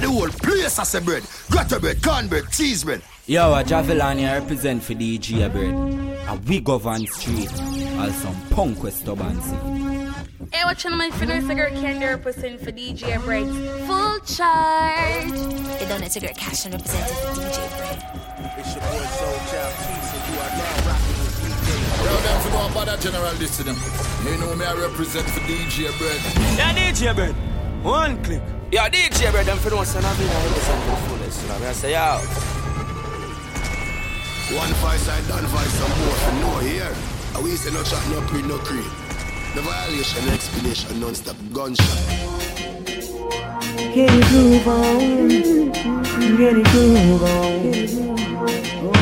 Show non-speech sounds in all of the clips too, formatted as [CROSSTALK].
And the whole place has a bread. Gutter bread, corn bread, cheese bread. Yo, a Javelani I represent for DJ bread. A we govern street. All some punk with stubborncy. Hey, what channel my figure cigarette candy represent for DJ Bread? Full charge. It don't need cigarette cash and represent for DJ Bread. It's your boy Soul Child Keys, and you are now rocking with DJ. Yo, them for know about that general this to them. You know me, I represent for DJ Bread. Yeah, DJ Bread. One click. Yeah, DJ Bread, them for know son of me, I represent for the fullest. You know, I say, yo. One voice I done voice some more for no here. And we say no chat, no pre, no creed. The violation, explanation, non-stop gunshot. Get it groove on, get it groove on.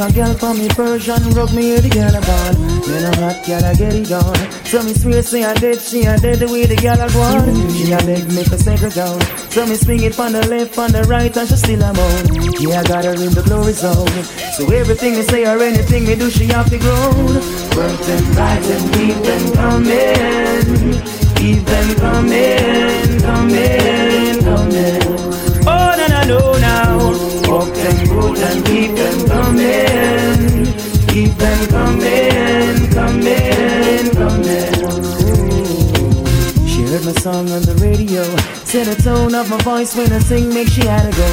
A girl for me Persian, rub me hear the girl a ball. When I'm hot, girl I get it on. So me swear, say I dead, she I dead the way the girl a go on. She a beg me for second down. So me swing it from the left, from the right, and she still a moan. Yeah, I got her in the glory zone. So everything me say or anything me do, she have to grow. Work them right and keep them coming. Keep them coming, coming, coming. No, no, no, now. Walk them good and keep them coming. Keep them coming, coming, coming. My song on the radio. Said the tone of my voice when I sing makes she had to go.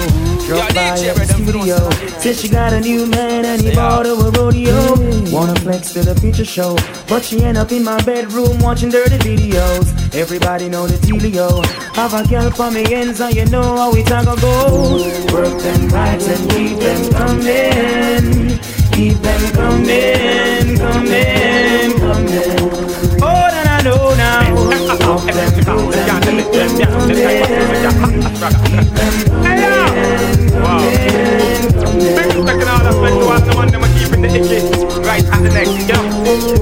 Drop by at the brother, put on studio. Said she got a new man and he bought her a rodeo. Wanna flex to the feature show, but she end up in my bedroom watching dirty videos. Everybody know the dealio. Have a girl for me ends and you know how we talk go. Work them right and keep them coming. Keep them coming, coming, coming. Now. Coming, coming, coming. Taking all that spend to all the them a keeping the icky right at the neck, you know,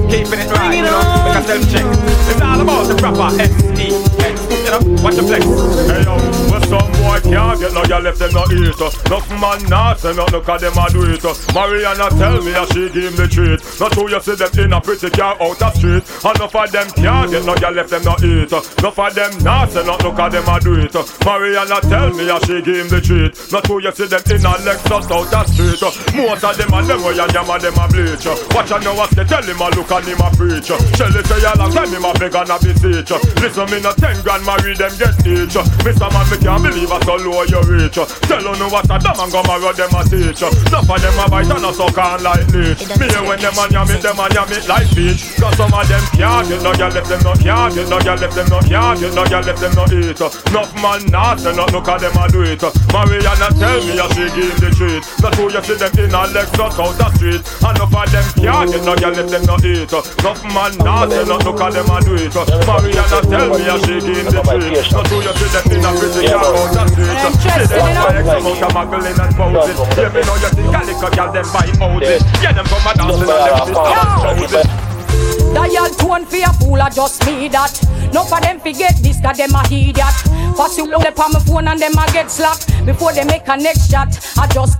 keeping it right, you know, make a self check. It's all about the proper S-E-X, you know, watch the flex. Hey yo, well some boy can't get no girl left them no eat uh. Enough man not say nothing cause them a do it uh. Mariana tell me that she give him the treat Not who you see them in a pretty car out the street Enough of them can't get no girl left them no eat uh. Enough of them not say nothing cause them a do it uh. Mariana tell me that she give him the treat Not who you see them in a Lexus out the street uh. Most of them a them way and them a them a bleach. Watch and know what they tell him a look and him a preach. Shelly say a long time him a beg and a beseech. Listen me no ten grand marry them get each. Mr. Man me can't believe a so low you reach. Tell know what a damn and go marry them a teach. Enough of them a bite and a suck on like leech Me hear when them a yam it, them a yam it like beach Cause some of them can't get no girl left them no can't get no girl left them no can't get no girl left them no eat. Enough man not say nothing cause them a do it. Mariana tell me that she give the treat Not who you see them in a Lexus out street. Enough of them can't get no girl left them no eat. Enough man not say nothing cause them a do it. Mariana tell me that she him the treat Not who you see them in a pretty car out the street. See them for X amount of muggling and posing Yeah me know you think a little girl them buy houses Yeah them come a dancing and them sister and Dial tone for a fool, I just me that. No for them forget this, cause them a idiot. Pass you look on my phone and them a get slack. Before they make a next shot, I just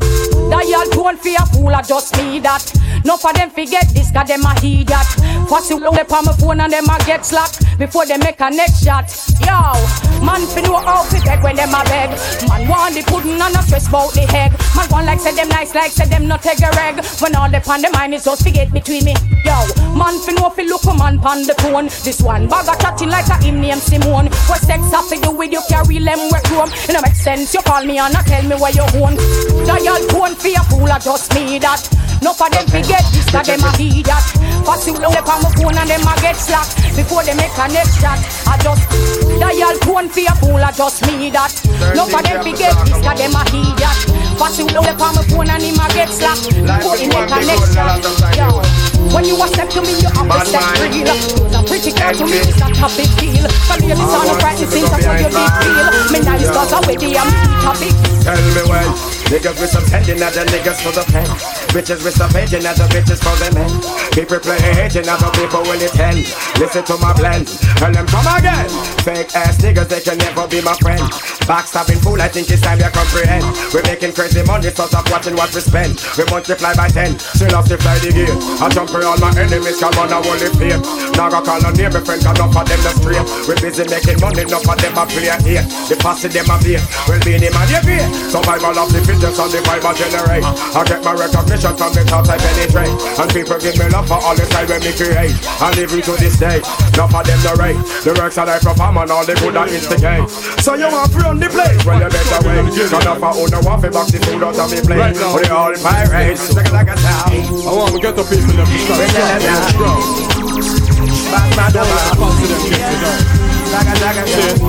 dial tone for a fool, I just me that. No for them forget this, cause them a idiot. Pass you look on my phone and them a get slack. Before they make a next shot. Yo, man fi know how fi beg when them a beg. Man want the pudding and a stress about the egg. Man want like say them nice, like say them not take a reg. When all the pan the mind is just forget between me. Yo, man fi know fi look a man pan the phone. This one bag a chatting like a him name Simone. What sex have to do with you carry them work home? It no make sense. You call me and not tell me where you own. Dial tone for a fool, I just me that. No for them forget this, cause them a idiot. Pass you look on my phone and them a get slack. Before they make a next shot, I just dial tone for a fool, I just me that. No for them forget this, cause them a idiot. Pass you look on my phone and him a get slack. Before they make a next shot, yo. When you a step to me, you have to step real. A pretty girl to me, it's not a big deal. For me, it's on a bright, it seems like you big deal. Me nice cause I with the I'm a big Tell me why Niggas with some tending at the niggas for the pen. Bitches with some hating at the bitches for the men. People play hating at the people when it end. Listen to my blend, tell them come again. Fake ass niggas, they can never be my friend. Backstabbing fool, I think it's time you comprehend. We're making crazy money, so stop watching what we spend. We multiply by ten, still have to fly the gear. I jump for all my enemies, come on, I won't live here. Now I call on name, my friend, cause enough of them the straight. We busy making money, enough of them a play here. The posse them a beat, well being him and you Survival of the fittest and the fiber generate. I get my recognition from the top I penetrate. And people give me love for all the time when me create. And even to this day, enough of them the rate. The works that I perform and all the good I instigate. So you want to run the place, well you better wait. Cause of who know want to box the food out of me plate. Right now. They all pirates, like a sound. I want to get the people start strong. Bad, bad, bad.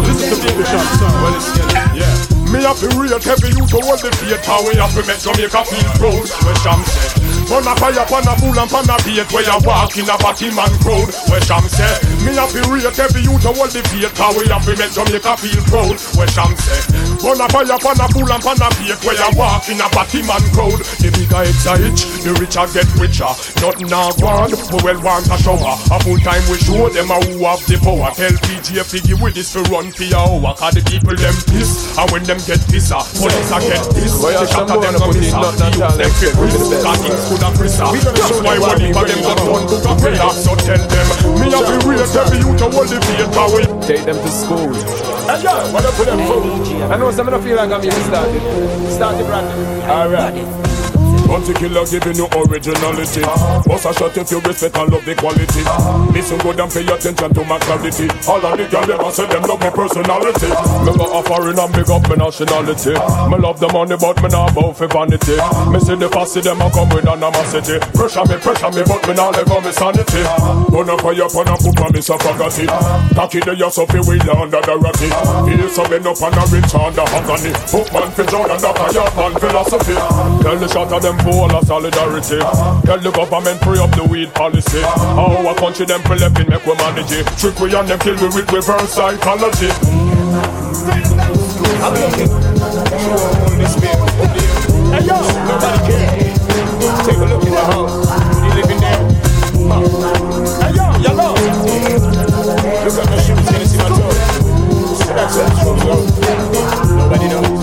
Listen to Baby Shark song. Well, it's, yeah. Me have to rate every youth to hold the How we have to make Jamaica feel proud Where Sham say Burn a fire pan a bull and pan a beat Where you walk in a batty man crowd. Where Sham say Me have to rate every youth to hold the faith How we have to make Jamaica feel proud. Where Sham say Burn a fire pan a bull and pan a beat Where you walk in a batty man crowd. The bigger it's a itch The richer get richer. Nothing now gone We well want a shower. A full time we show them a who have the power. Tell PJ Figgy with this to run for your hour Cause the people them piss And when them get pissa Police a get this The shot of them no miss Them fit risk. Cause things could have prissa That's why one of them got one book of prayer So tell them Me have to rate every youth to hold the faith Power Take them to school. And yeah, what up with them food I know some of them feel like I'm even started Started brand new Alright Killer giving you originality. Boss a shot if you respect and love the quality. Listen good and pay attention to my clarity. All of the girls ever say them love my personality. Me go offering and big up my nationality. Me love the money but me not bow for vanity. Me see the fussy them a come with animosity. Pressure me, pressure me but me not let go me sanity. Gonna fire upon a poop and me forgot it. Cocky the yourself fi wheel under the ratty. Feel so bend up and a rich under agony. Hook man fi drown under fire man philosophy. Tell the shot of them them full of solidarity. Tell the government free up the weed policy. How our country them pre make we manage it. Trick we and them kill we with reverse psychology. I'm. Hey yo, nobody care. Take a look in the house. You living there? Hey yo, yellow. Look at my shoes, can see my toes? That's it. Nobody knows.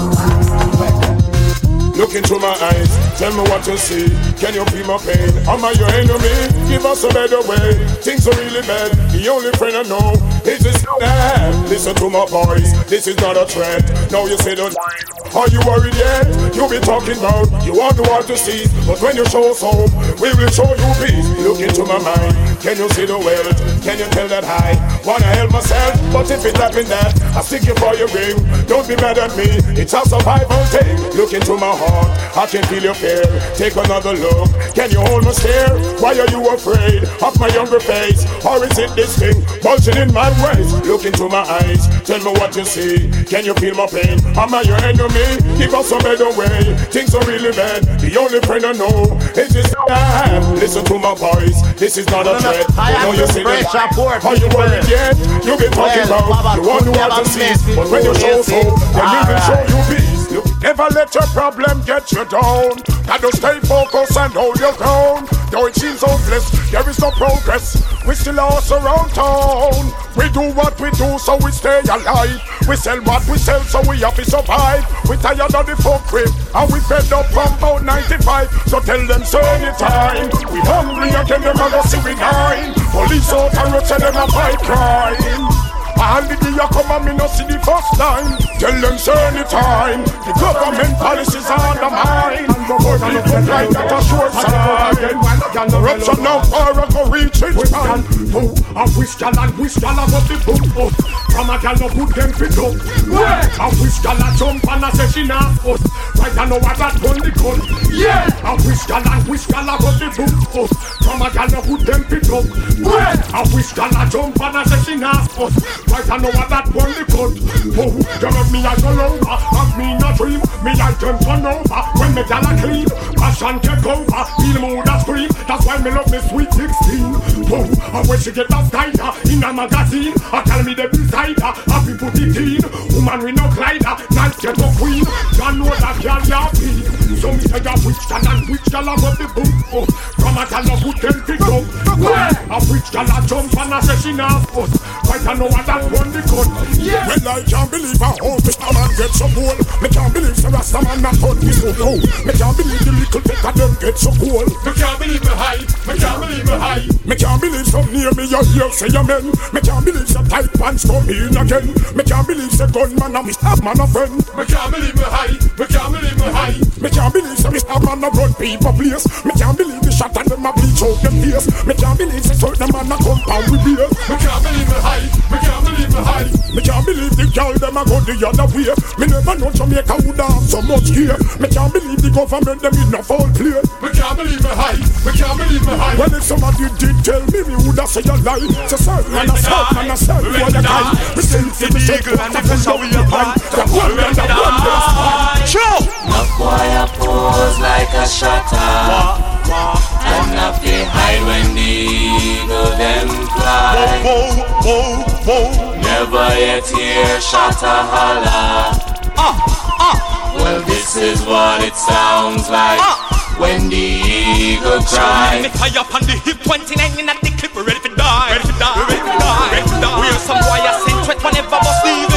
Look into my eyes, tell me what you see. Can you feel my pain? Am I your enemy? Give us a better way. Things are really bad. The only friend I know is this bad. Listen to my voice. This is not a threat. Now you say the. Are you worried yet? You be talking about you want the world to see, but when you show us hope, we will show you peace. Look into my mind. Can you see the world? Can you tell that I wanna help myself? But if it happen that I stick you for your ring, don't be mad at me. It's a survival thing. Look into my heart. I can feel your fear. Take another look. Can you hold my stare? Why are you afraid of my younger face? Or is it this thing bulging in my waist? Look into my eyes. Tell me what you see. Can you feel my pain? Am I your enemy? Give us a better way. Things are really bad. The only friend I know is this man. Listen to my voice. This is not a threat. I know you see the Are you worried yet? You been talking about the one who want to see. But when you show so, then we will show you peace. Never let your problem get you down. Gotta stay focused and hold your ground. Though it seems hopeless, there is no progress. We still lost around town. We do what we do so we stay alive. We sell what we sell so we have to survive. We tired of the fuck with and we fed up from about 95. So tell them so anytime. We hungry again, them a go see we nine. Police out and road them a fight crime. All the day you come and me no see the first time. Tell them say anytime. The government policies are the mine. But people like that a short sign. Corruption now far I go reach it. Can do a wish gal and wish gal about the book. From a gal no put them fit up. A wish gal a jump and a say she not us. Right I know what that one the gun. Yeah. A wish gal and wish gal about the book. From a gal no put them fit up. A wish gal a jump and a say she not us. Right I know what that one the cut Oh, you love me as a lover Of me not dream Me I turn turn over When me gal a clean Passion take over Feel mood a scream That's why me love me sweet 16. Boom, and when she get that tighter uh, in a magazine, I tell me the beside her, happy put it in. Woman we no glider, nice get no queen. You know that girl ya beat. So me say ya which gal and which gal a got the boom. Oh, from a gal a put them pick up. A which gal a jump and a say she not us. Quite I know what that one the cut. Yeah. Well I can't believe how old Mr. Man get so cool. Me can't believe the Rasta man not on this so low. Me can't believe the little bit of them get so cool. Me can't believe me high. Me can't believe me high. Me can't believe some near me you hear say amen. Me can't believe some tight pants come in again. Me can't believe say gunman a Mr. Man a friend. Me can't believe me high. Me can't believe me high. Me can't believe say Mr. Man a run people place. Me can't believe the shot and them a bleach out them face. Me can't believe say certain man a compound with beer. Me can't believe me high. Me can't believe me high. Me can't believe the girl them a go the other way. Me never know Jamaica would have so much here. Me can't believe the government them in no foul play. Me can't believe me high. Me can't believe me high. Well, if somebody did tell me, me woulda say a lie. So certain and a certain and a certain boy a guy. Me send for me say to and the show we a find. The one and the one best part. Show. Boy a pose like a shutter. And enough they hide when the eagle them fly. Never yet hear shutter holler. Well, this is what it sounds like when the eagle cries. Tie up on the hip 29 in at the clip, ready to die. Ready to die. Ready to die. Ready to die. We're some a sent whenever bust the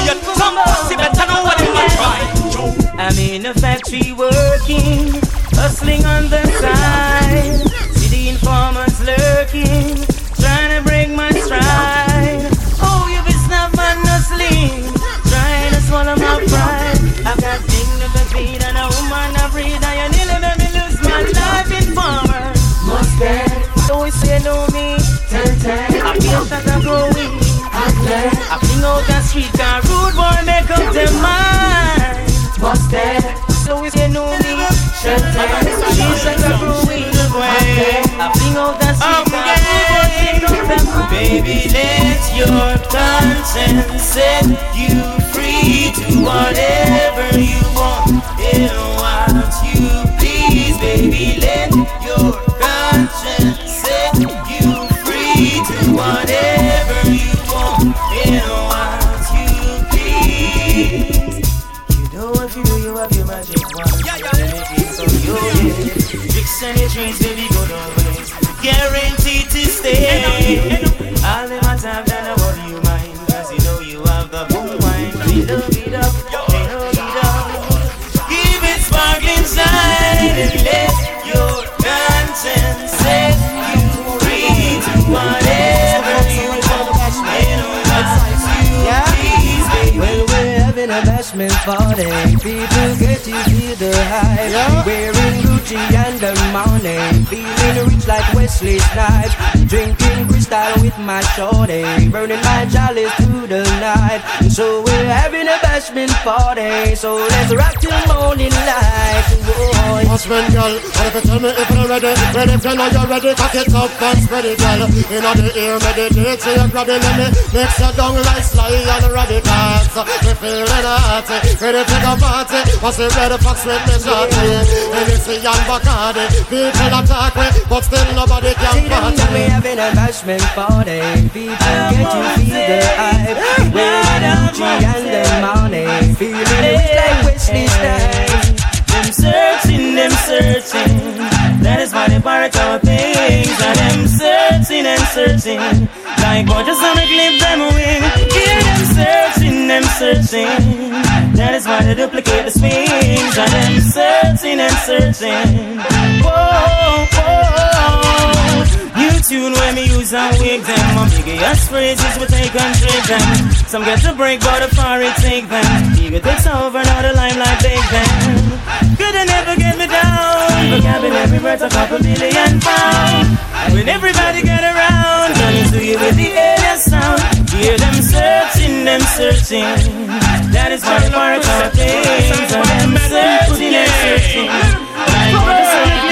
I'm in a factory working, hustling on the side. See the informants lurking, trying to break my stride. Oh, you be man hustling, trying to swallow my pride. I've got things to feed and a woman to breed, you nearly made me lose my life in farmer. Must get, always say no me. Ten ten, I feel that I'm growing. I'm. I fling out the street, got rude boy make up their mind. Busted, so if you know me, shut it. She's like a way. I fling out the street, got rude boy make up their mind. Baby, let your conscience set you free to whatever you want and what you please. Baby, let a bashment party. People get to feel the hype. Wearing Gucci and the money. Feeling rich like Wesley Snipes. Drinking crystal with my shorty. Burning my jollies through the night. So we're having a bashment party. So let's rock till morning light. Husband, girl, what if you tell me if you're ready? Ready if you know you're ready, cock it up and spread it, girl. Know the ear, meditate, so you grab it, let me mix you down like sly and radicals. Me feeling hot, ready to go party. What's the red fox with me shorty? And Bacardi, people attack me, but still nobody can See them party now we having a bashment party. People get to feel the hype. Wearing Gucci and the money. Feeling rich like Wesley Snipes. Them searching, them searching. That is why they pirate our things. And them searching and searching. Like what just wanna clip them wing. Hear them searching, them searching. That is why they duplicate the swings. And them searching and searching. Whoa, whoa. New tune when me use and wig them. My biggest phrases we take and trade them. Some get to break, but the it take them. Ego takes over, now the limelight take them. Could they never get me down? Vocabulary worth a couple million pounds. When everybody get around, to you with the alien sound. Hear them searching, them searching. That is why part of things. And them searching and searching. Like the sun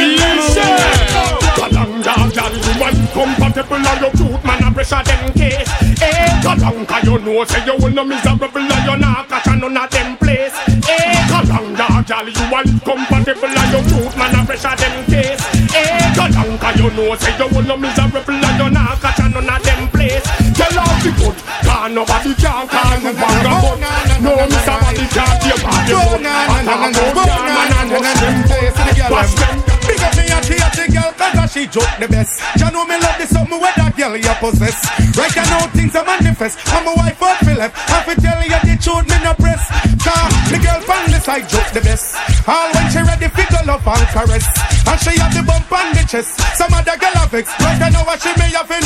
Kalanga, you want compatible and your cute man a pressure them case. Eh, Kalanga, you know say you no miserable and you not catch none of them place. Eh, Kalanga, girl, you want compatible and your cute man a pressure them case. Eh, wrong Cause you know say you wanna miserable And you not nobody can call me vagabond No, me somebody can't hear body good I talk about man and watch them face Watch them Big up me a cheaty girl cause she joke the best You know me love the something where that girl you possess Right now things are manifest I'm a wife for left I fi tell you the truth me no press Cause the girl from the side joke the best All when she ready fi go love and caress And she have the bump on the chest Some other girl have vex Right now what she may have in a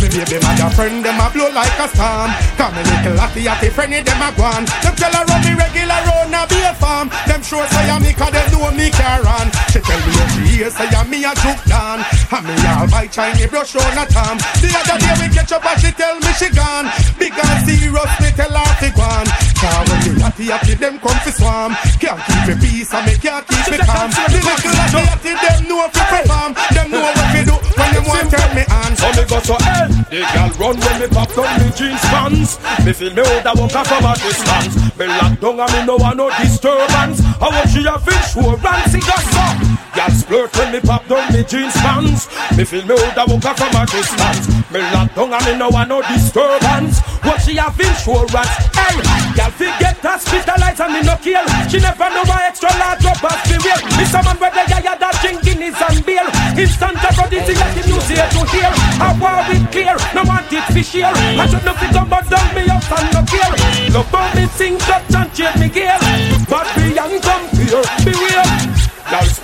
Me baby mother friend them a blow like a storm. Come me little atty atty friendly them a go on. Them tell her run me regular round a be a farm. Them sure say I'm me cause them know me care on. She tell me she hear say I'm me a juke down And me all by Chinese brush on a tom The other day we catch up and she tell me she gone Big and serious me tell her to go on Cause when the atty atty them come fi swarm Can't keep me peace and me can't keep me calm The little atty atty them know fi perform Them know what fi do when them want turn me on So me go to hell The girl run when me pop down me jeans pants Me feel me hold a walk off from a distance Me lock down and me no want no disturbance I want she a fish who run see just so Girl splurt when me pop down me jeans pants. Me feel me hold a walk off from a distance. Me lock down and me no want no disturbance. What she have insurance Hey, girl forget hospitalized and me no kill. She never know why extra large drop off the real. Me someone where they are that drink Guinness and beer. Instant aphrodisiac let the news here to hear. I want it clear, no want it for share I should not fit come but down me up and no care. Look how me sing up and change me gear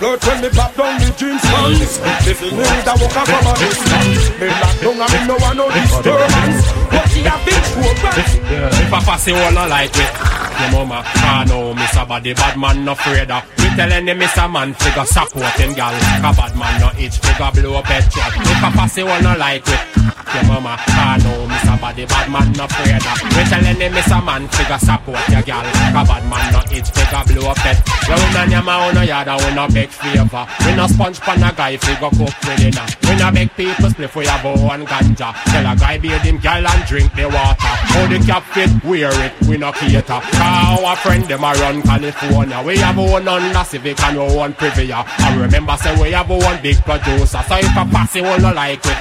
Splurt when me pop down the jeans pants. Me feel me a walk up from a distance Me lock down and me no want no disturbance I pass it all no like it Your mama can't know a body bad man no afraid of. Me tell any miss a man figure support him gal. A bad man no itch figure blow up head shot. I pass it all no like it Your mama can't know a body bad man no afraid of. Me tell any miss a man figure support your gal. A bad man no itch figure blow up head. You and your ma on no yard and we no beg favor. We no sponge pan a guy figure cook with dinner. We no beg people split for your bow and ganja. Tell a guy bathe him gal and drink the water. How the cap fit wear it we no cater our friend them a run California We have one Honda Civic and we one Previa. I remember say we have one big producer. So if a pass it will no like it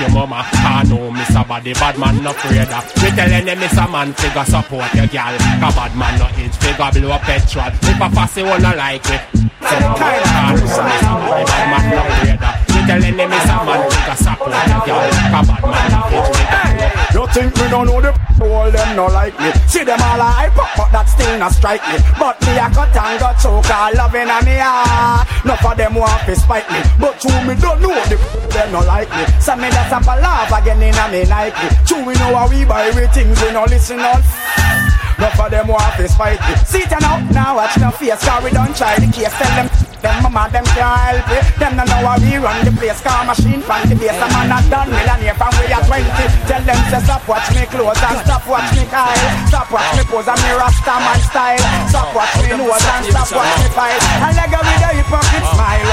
Your mama can't know miss a body bad man no afraid of. We tell any miss a man figure support your gal. Cause bad man no itch figure blow up petrol If a pass it will no like it Some kind of can't know miss a body bad man no afraid of tell any miss a man figure support your gal Cause bad man. Figure You think we don't know the all them no like me? See them all a hype up but that still not strike me. But me a cut and got choke all loving a me heart. Enough of them want to spite me. But true me don't know the them no like me. So me that's a laugh again in a me Nike True we know how we buy everything we no listen all Enough of them want to spite me See it now, now watch no face Cause we don't try the case Tell them them mama them can't help it Them no know how we run the place Car machine pan the base man a done millionaire from we are 20 Tell them say stop watch me clothes and stop watch me Kyle Stop watch me pose and me rasta man style Stop watch me nose and stop watch me file And leg with a hypocrite smile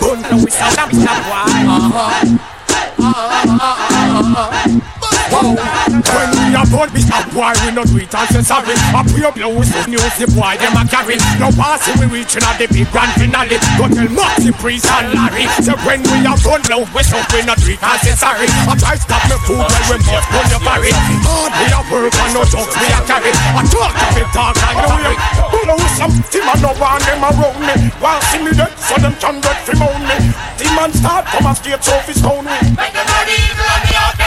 Gun now we stop, we stop, When we are born, we stop boy, we not do it and say sorry. I pray blow with the news, the boy, them a carry. No passing, we reaching at the big grand finale. Go tell Maxi, Priest and Larry. So when we are born, blow we stop, we not do it and say sorry. I try stop me food when we must pull your barry Hard we a work and no jokes we a carry. I talk to me talk and you hear Blow something? And no one them around me. While see me dead, so them can get free moan me Demon start come and straight so fi stone me. Make them not evil and the audience surround me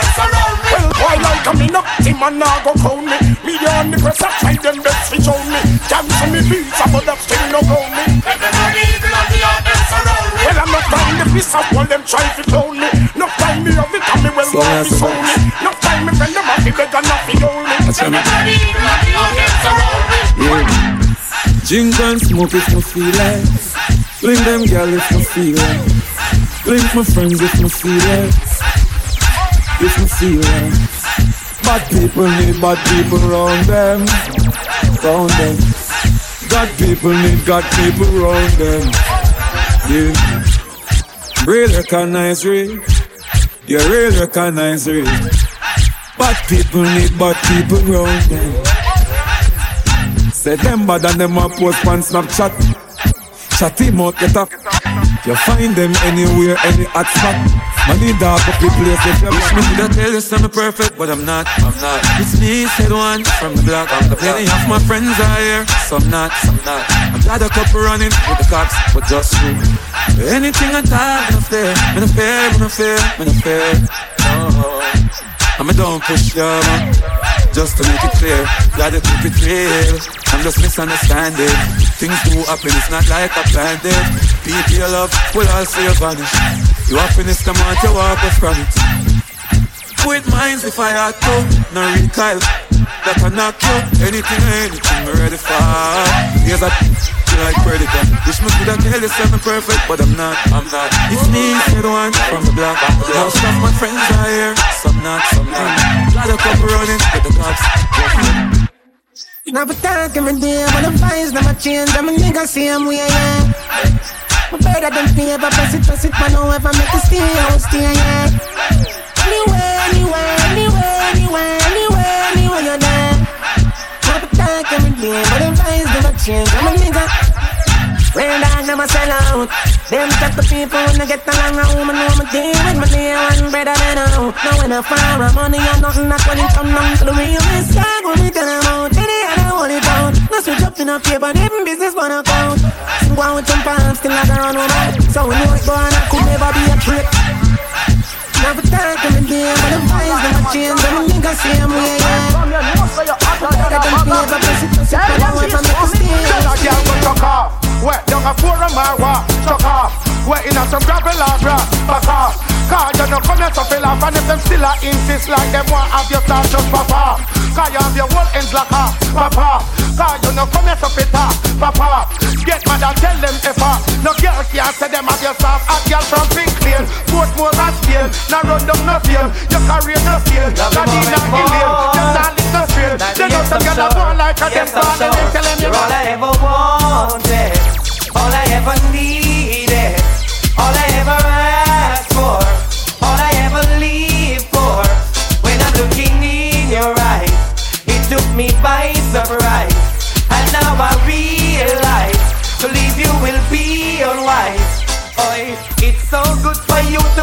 Well, boy like a me no, demon now go crown me. Media and the press a try them best fi show me. Dance on me beats, but that still no ground me. Make them not evil and the audience surround me. Well, I'm not time the piece of all them try fi clone me. No time me of it and me well want fi show me No time me friend them have fi beg and not fi own me. Make them evil and the audience surround me. Yeah. Drink and smoke if me feel like Blink them girl if me feel like Blink my friends if me feel If me Bad people need bad people round them. Round them. God people need God people round them. Yeah. Real recognize real. Yeah real recognize real. Bad people need bad people round them. Say them bad and them a post on Snapchat. Shut him out, get up. You find them anywhere, any hot spot. Money dark up the place if you wish me to tell you I'm perfect, but I'm not, I'm not. It's me, said one from the block. I'm the Many of my friends are here, some not, some not. I'm glad a couple running with the cops, but just you. Anything I talk, I'm fair, I'm fair, I'm fair, I'm fair. Oh, I'm a don't push you, man. Just to make it clear, gotta keep it real. I'm just misunderstanding. Things do happen, it's not like I planned it. People you love will also vanish. Your happiness come out, you walk away from it. With minds if I had to, no recoil. That I knock you, anything, anything, I'm ready for. Here's a like predator. Wish me could have tell you something perfect, but I'm not, I'm not. It's me, the one from the block. Most of my friends are here, some not, some not. Glad a couple running with the cops. Now we talk every day, but the vibes never change. I'm a nigga same way, yeah. But better than favor, press it, press it, man, don't ever make I will stay, yeah. Anywhere, anywhere, anywhere, anywhere. Now talk every day, but the vibes never change. I'm a nigga. Real dog never sell out. Them type of people when they get along, a woman know me deal with my day one better than out. Now when I fire a money or nothing, that's when it come down to the realest dog when we tell them out. Any other hold it. No switch up in a paper, even business wanna count. Go on with some palms, still like a run with mouth. So we know it go on, I could never be a trick. Never talk in the game, but the vibes never change. And the niggas same way, yeah. Better than it, press it, but I want to make a stay. Wet down a forum or what? Chuck off. Wet in a some gravel or grass. Back off. Cause you know come here to fill off And if them still a insist like them want have your start just pop off Cause you have your whole ends like off Pop off Cause you know come here to fit off Pop off Get and tell them if off No girl can't say them have your soft Hot girl from Pink Lane. Portmore and scale Now run down no fail Your career no fail Nadina Elaine You not live no strain They know some girl that want like a them Tell them tell them You're all I ever wanted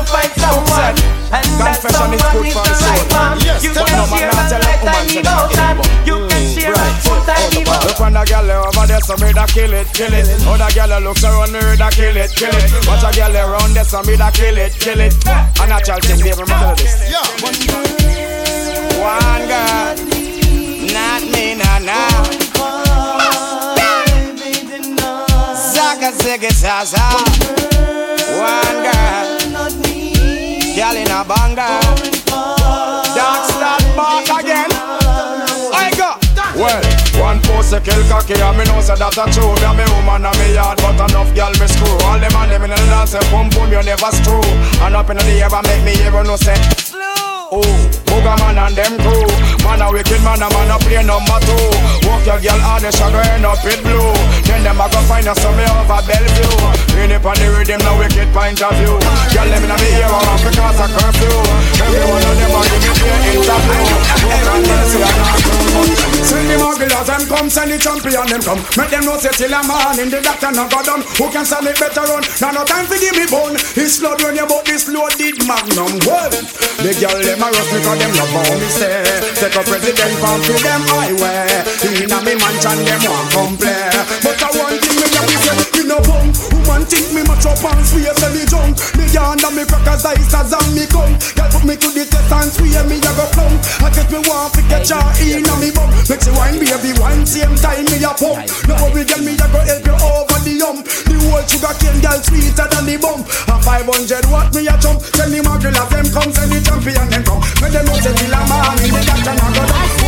find someone And that Confession is someone good is for the the right soul. one Yes, You tell can no man share not a tell a life woman and to devotion You can mm, share a full time devotion Look on the girl eh, over there, so me da kill it, kill it. Other girl eh, looks around me, da kill it, kill it. Watch a girl around there, so me da kill it, kill it. A natural thing, baby, me tell you this. One girl, not me, nah, nah. Zaga, ziggy, zaza. One girl, girl in a banger. Dark start back again. I go. Well, one post a kill cocky and me know say that a true Me and me woman and me yard but enough girl me screw All them and them in the dance say boom boom you never screw And up in the air and make me hear no say Oh, Booga man and them crew Man a wicked man a man a play number two. Walk your girl hard the sugar end up it blue. Then them a go find us some over Bellevue. In it on the rhythm no wicked point of view. Girl them in a me ear a want because curfew. Every one of them a give me their interview. Book and mercy and not Smugglers them come, send the champion them come. Make them know say till a man in the doctor no go down. Who can sell it better run? Now no time for give me bone. It's blood when you but this loaded magnum. Well, the girl them a rush because them love how me say. Take a president come to them highway. Inna me mansion them want come play. But I want thing me to say, me no bum. Woman think me match up and swear say me junk. Me yonder me crackers eyes as and me come. Girl put me to the test and swear me a go plumb. I guess me want to catch her inna me bum. Make she wine baby wine same time me a pump. No worry girl me a go help you over the hump. The whole sugar cane girl sweeter than the bump. A 500 watt me a jump. Send the muggle of them come, send the champion them come. Make them know say till a man in the doctor na go down.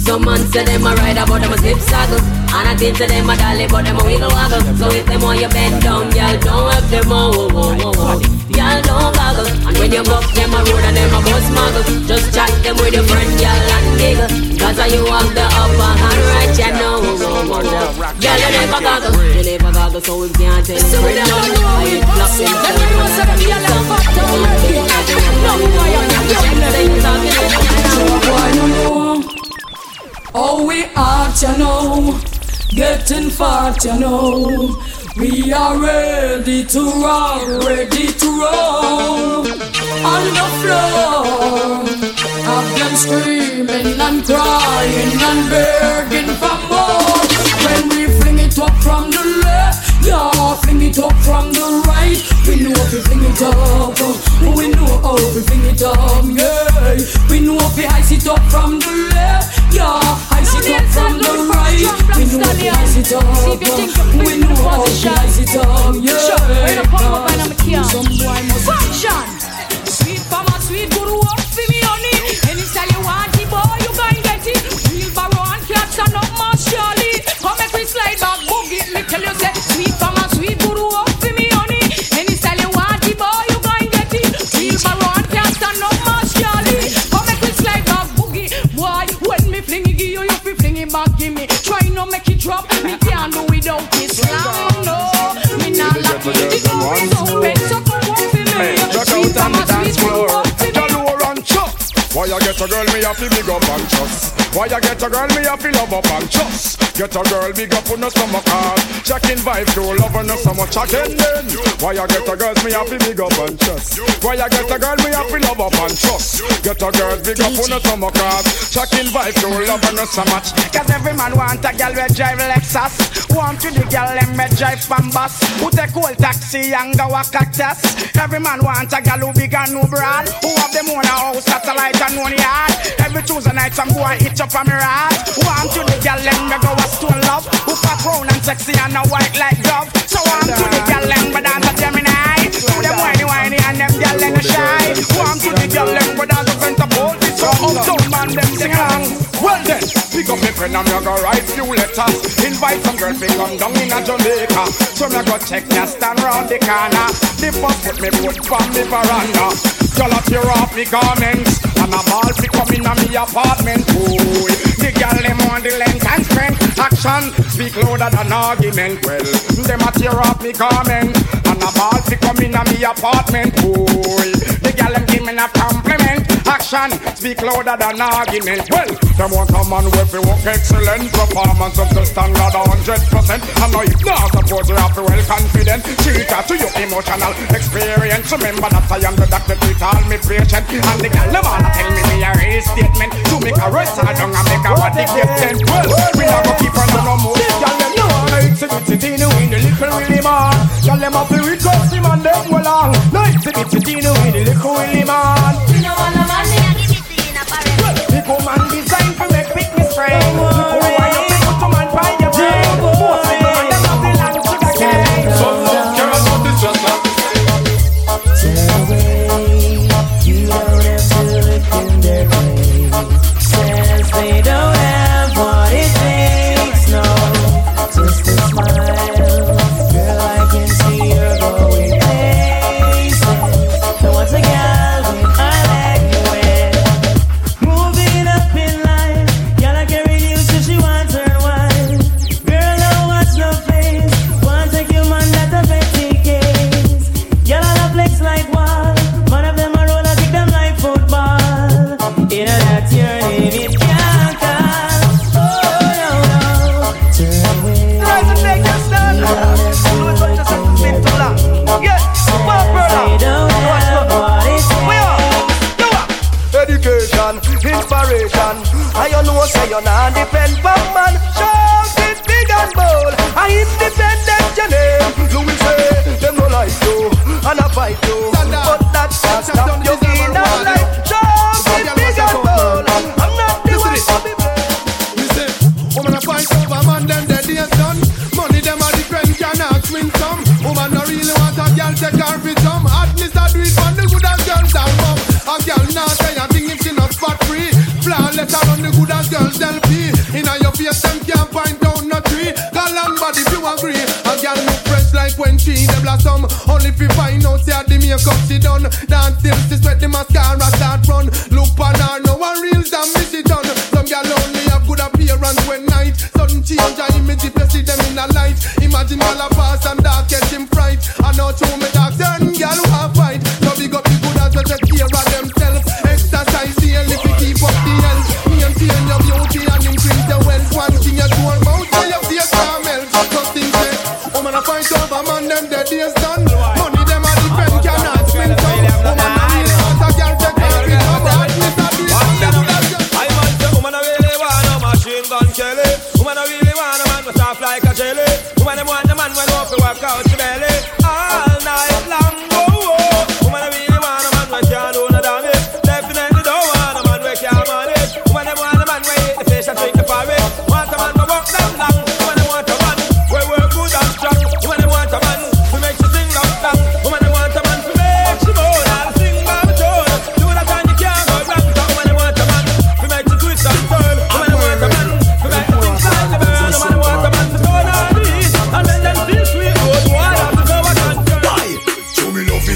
Some man say them a ride but them a zip saddle And I think say them a dolly but them a wiggle waggle. So if them want you bend down, y'all don't have them a whoa whoa whoa whoa. Y'all don't goggle. And when you buck them a road and them a bus muggle Just chat them with your friend, y'all and giggle. Cause you have the upper hand right, you know Y'all you never So we can't tell not check the Oh, we out, you know, getting fat, you know. We are ready to roll, ready to roll on the floor. Have them screaming and crying and begging for up from the left, yeah, fling it up from the right. We know if we fling it up, we know how we fling it up, yeah. We know if we ice it up from the up and trust? Why you get a girl me a fi love up and trust? Get a girl big up on no stomach hard. Checking vibe to love no so much again then. Why you get a girl me a fi big up and trust? Why you get a girl me a fi love up and trust? Get a girl big up on no stomach hard. Checking vibe to love no so much. Cause every man want a girl we drive Lexus Want to the girl them me drive Pambas Who take old taxi and go a cactus Every man want a girl who big and no broad Who have them own a house, satellite and own yard Every Tuesday night some boy itch up on me rod Want to the girl them me go a stone love Who fat round and sexy and a white like dove So want to the girl them but dance a Gemini To them whiny whiny and them girl them shy Want to the girl them but dance a Pentapool So uptown man them sing along Well then, pick up me friend and me go write few letters. Invite some girl fi come down in a Jamaica. So me go check ya stand round the corner. The first put me foot from the veranda. A tear off me garments and a ball fi come in a me apartment. Boy, the girl them want the length and 山。Speak louder than argument. Well, them a tear off me garment and a ball fi come in a me apartment. Boy, the girl them give me a compliment. Action speak louder than argument. Well, them want a man with a work excellent performance up to standard hundred percent. And now if not suppose you have to well confident. Cheater to your emotional experience. Remember that I am the doctor to all me patient. And the girl them all tell me me a real statement to make a rest down and make a body get ten. Well, we not go keep on no more. Girl them know it's a bit Dino in the little Willie man. Girl them up to request him and them go long. No it's a bit Dino in the little Willie man. You know all the money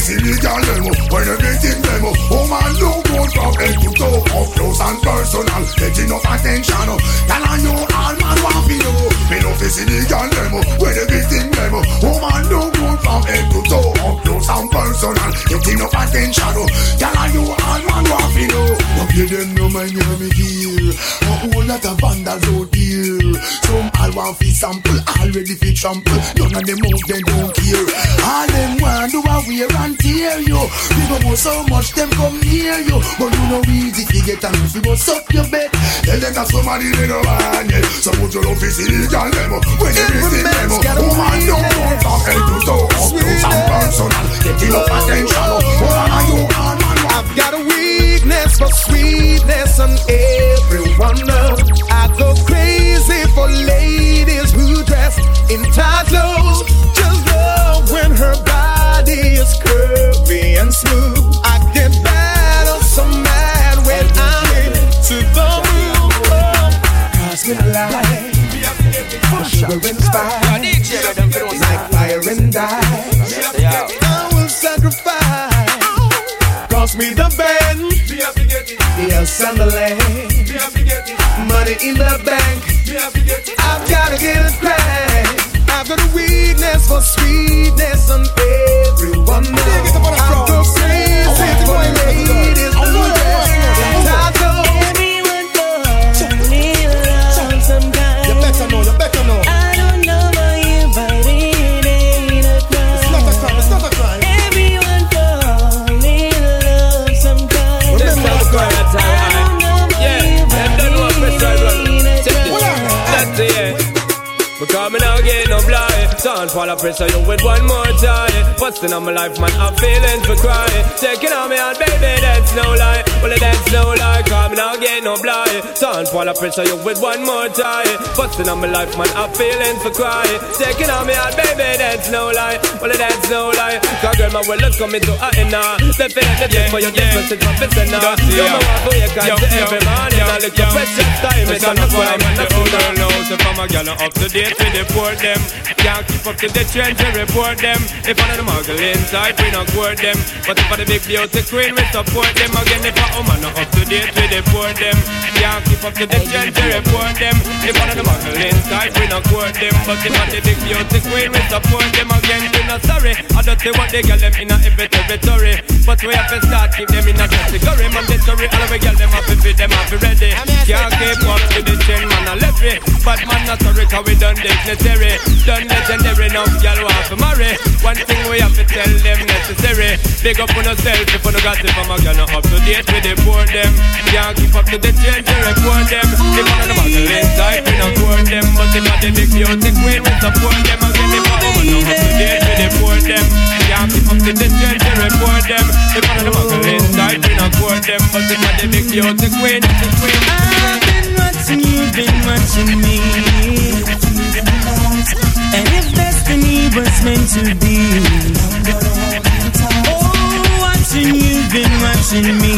me is illegal demo When everything demo Oh man, no good from head to toe Up close and personal. Getting enough attention oh. Girl, I know all man want to know Me love is illegal demo When everything demo Oh man, no good from head to toe Up close and personal. Getting enough attention oh. Girl, I know all man want to know No pay them no mind hear me A whole lot of vandals out here. Some all want fi sample Already fi trample. None of them move they don't care. All them want do a wear and tear you We go go so much them come near you But you know easy fi get and fi go suck your bed. Tell them that somebody they no want it. So put your love is illegal demo When everything demo Woman don't go from head to toe Up close and personal. Getting up attention Woman are you all man I've got a weakness for sweetness and everyone knows I go crazy for ladies who dress in tight clothes. Just love when her body is curvy and smooth. I get bad or so mad when I'm into the mood. Cosmic light, sugar and spice, like fire and dye. Cost me the band, yes, and the land. Money in the bank, I've gotta get it back. I've got a weakness for sweetness and everyone knows. I go crazy for ladies Sound fall of pressure you with one more time. Busting on my life man I'm feeling for crying. Taking on me and baby that's no lie. Well that's no lie Cause me now get no blind. Sound fall of pressure you with one more time. Busting on my life man I'm feeling for crying. Taking on me and baby that's no lie. Well that's no lie. Cause girl my world is coming to a end now. Definitely yeah, for your difference it's professor now. You're my wife oh, for your guys every morning. I look your precious time It's on the crime and the food knows. If I'm a gal up to date we deport them. Can't keep up to the trends we report them. If one of the muggle inside we not court them. But if for the big beauty queen we support them. Again if a woman not up to date we deport them. Can't keep up to the trends we report them. If one of the muggle inside we not court them. But if for the big beauty queen we support them. Again we not sorry. I don't see what they get them in a every territory. But we have to start keep them in a category. Mandatory all of we get them to fit them have ready. Can't keep up to the trend man I left it But man not sorry cause we done dignitary Done now want to marry. One thing we have to tell them necessary. Big up on if a up to date we deport them. Can't keep up to the change report them. The inside we not them. But I the big beauty queen we support them. Again if a woman not up to date we deport them. Can't keep up to the change report them. The inside we not them. But the big beauty the queen I've been watching you, been watching me. And if destiny was meant to be, oh, watching you, been watching me.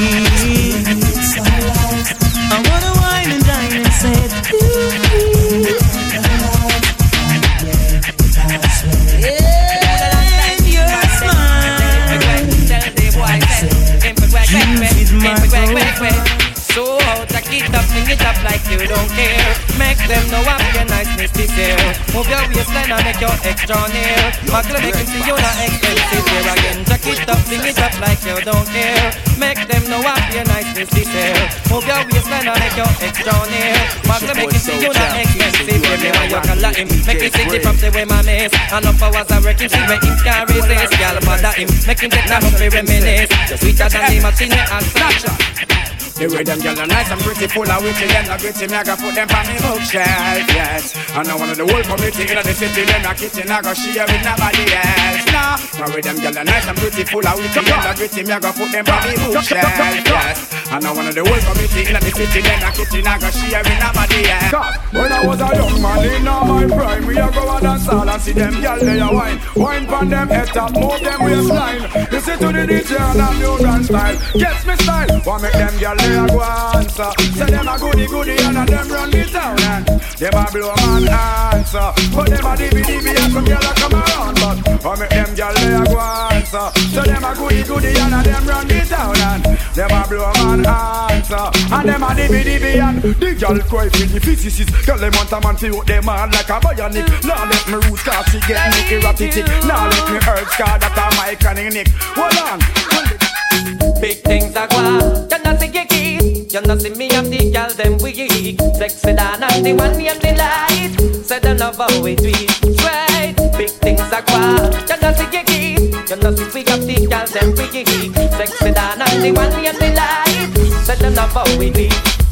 Move your waistline and make your extra near. Muggle make them see you not expensive here again. Take it up, bring it up like you don't care. Make them know I'm your niceness year. Move your waistline and make your extra near. Muggle make them see you not expensive here. Want you color him, make him sing the props away my mess. Enough hours I work him, see where him can resist. Girl bother him, make him take time up to reminisce. Sweeter than the machine and snatcher. The way them girls are nice and pretty, full of witty, them not gritty, me I go put them on me bookshelf, yes. And now one of the whole community in the city, them not kitchen, I go share with nobody else. Nah, now with them girls are nice and pretty, full of witty, them not gritty, me I go put them on me bookshelf, yes. And now one of the whole community in the city, them not kitchen, I go share with nobody else. When I was a young man in my prime, we a go a dance hall and see them girls they a wine, wine pon them head top, move them waistline. Listen to the DJ and a new dance style, gets me style. Want make them girls they a go answer. Say them a goody goody and a them run the town and them a blow man answer. But them a divvy divvy and some girl a come around, but want make them girls they a go answer. So them a goody goody and a them run the town and them a blow man answer. And them a divvy divvy and the girl cry for the physicist. Girl them want a man to out them hard like a bionic. Now let me root cause she get me erratic. Now let me urge cause that a my cunning nick. Hold on. Big things are gone. You know see you keep. You know see me and the girl them weak. Sexy down and the one name delight. Say them love how we it. Right. Big things are gone. You know see you keep. You know see we have the girl them weak. Sexy down and the one name delight. Say them love how we. Right.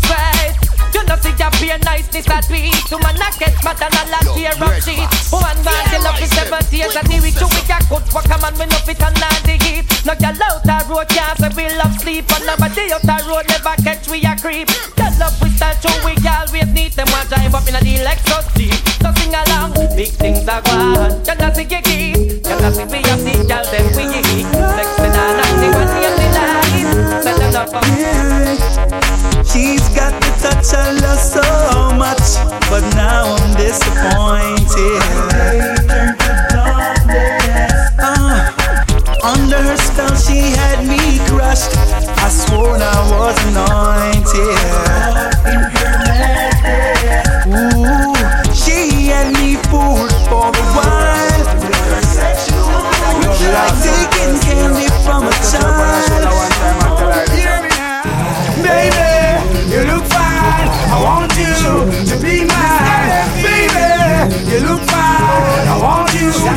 Know see ya be a niceness a tweet To man a get mad and a lot tear up shit Woman man they love the seven years and the week To we a good fuck a man we no fit and not the heat No girl out a road can't say we love sleep And nobody out a road never catch we a creep. The love we start to we always need Them one drive up in a the Lexus Jeep. So sing along Big things are gone. You know see you keep You know see we got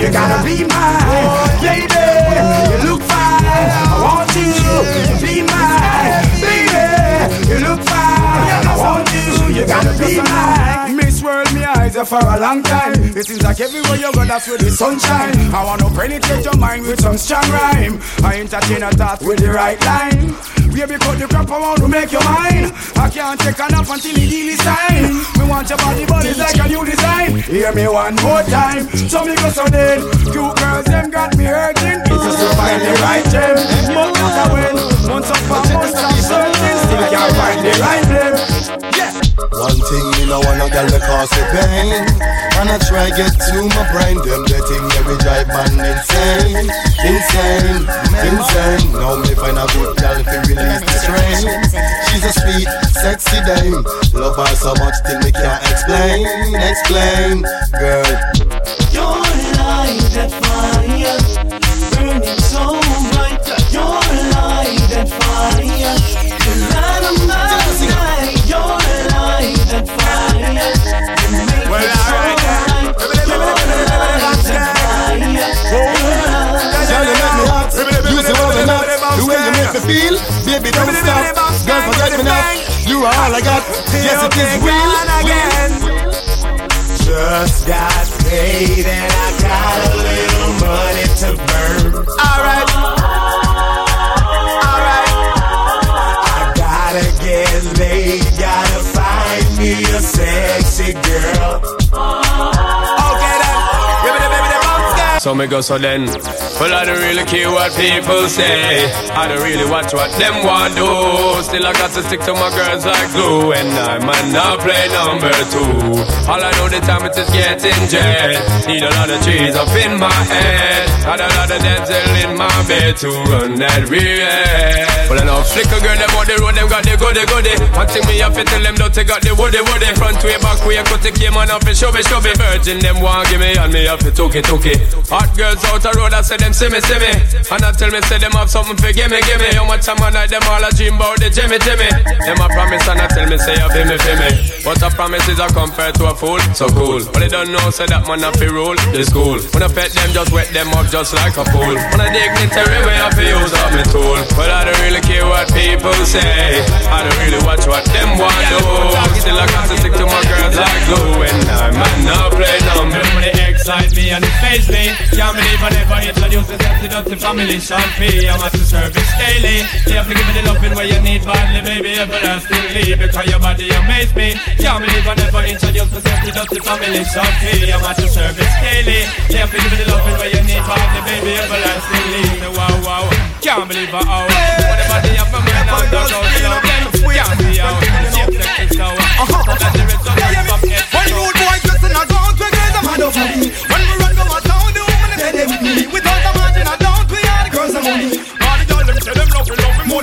you. Gotta be mine. Baby, you look fine. I want you to be mine. Baby, you look fine. I want you. You gotta be mine. Miss World, me eyes are for a long time. It seems like everywhere you go, that's where the sunshine. I wanna penetrate your mind with some strong rhyme. I entertain a thought with the right line. Baby, cut the crap, want to make you mine. I can't take nap until the deal is signed. Me want your body, it's like a new design. Hear me one more time. So me go so dead. Cute girls, them got me hurting. It's just to find the right gem. Not a no a girl me cause it pain. And I try get to my brain. Them the thing that we drive man insane. Insane, insane. Now me find a good girl to release the strain. She's a sweet, sexy dame. Love her so much till we can't explain. Explain, girl. Your light that All I got Yes, it is real Again. Just got paid and I got a little money to burn. Alright. Alright. I gotta get laid, gotta find me a sexy girl. So me go so then. Well, I don't really care what people say. I don't really watch what them want do. Still, I got to stick to my girls like glue. And I might not play number two. All I know the time it is getting jet. Need a lot of trees up in my head. I got a lot of dental in my bed to run that real. Well, I know flicker girl, them on the road, them got the goody goody. One thing me have to them, don't they got the woody woody. Front way, back way, cut the came on up and show me, show me. Virgin, them want give me, and me have to took it, took it. Hot girls out the road, I say them see me, see me. And I tell me, say them have something for gimme, gimme. How much time I night them all a dream about the Jimmy, Jimmy. Them a promise and I tell me, say you feel me, feel me. But a promise is a compared to a fool, so cool. But they don't know, say that man a fi rule the school. When I pet them, just wet them up just like a pool. When I dignitary way, I fi use up my tool. But I don't really care what people say. I don't really watch what them want do. Still I got to stick to my girls like glue. And I might not play numb. Everybody excite me and it face me. Can't believe I never introduce myself to Dutty Family Sean P. I'm at the service daily. You have to give me the loving where you need badly, baby, everlastingly. Because your body amaze me. Can't believe I never introduce myself to Dutty Family Sean P. I'm at the service daily. You have to give me the loving where you need badly, baby, everlastingly. Wow, wow. Can't believe I owe. Whatever they have for me now, don't go slow. Can't be out. Shape sex is sour. That's the rest of the from head to When toe.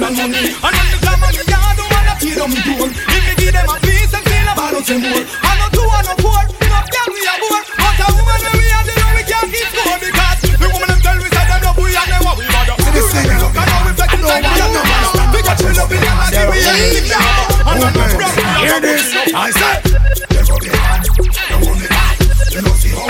Love we more than money. And when the and the yard, the man that tear down. If me give them a piece, them feel about us and more. I know two, I know four. No girl we are. But a woman when we are, they know we can't keep score because the woman them tell we say them love we and they want we bother. You say you look and now we flex it like we are no man. Because we love we and I give we a lick now. And when we rock, we Hear are this? no I said, let go behind, the woman back. You know, see how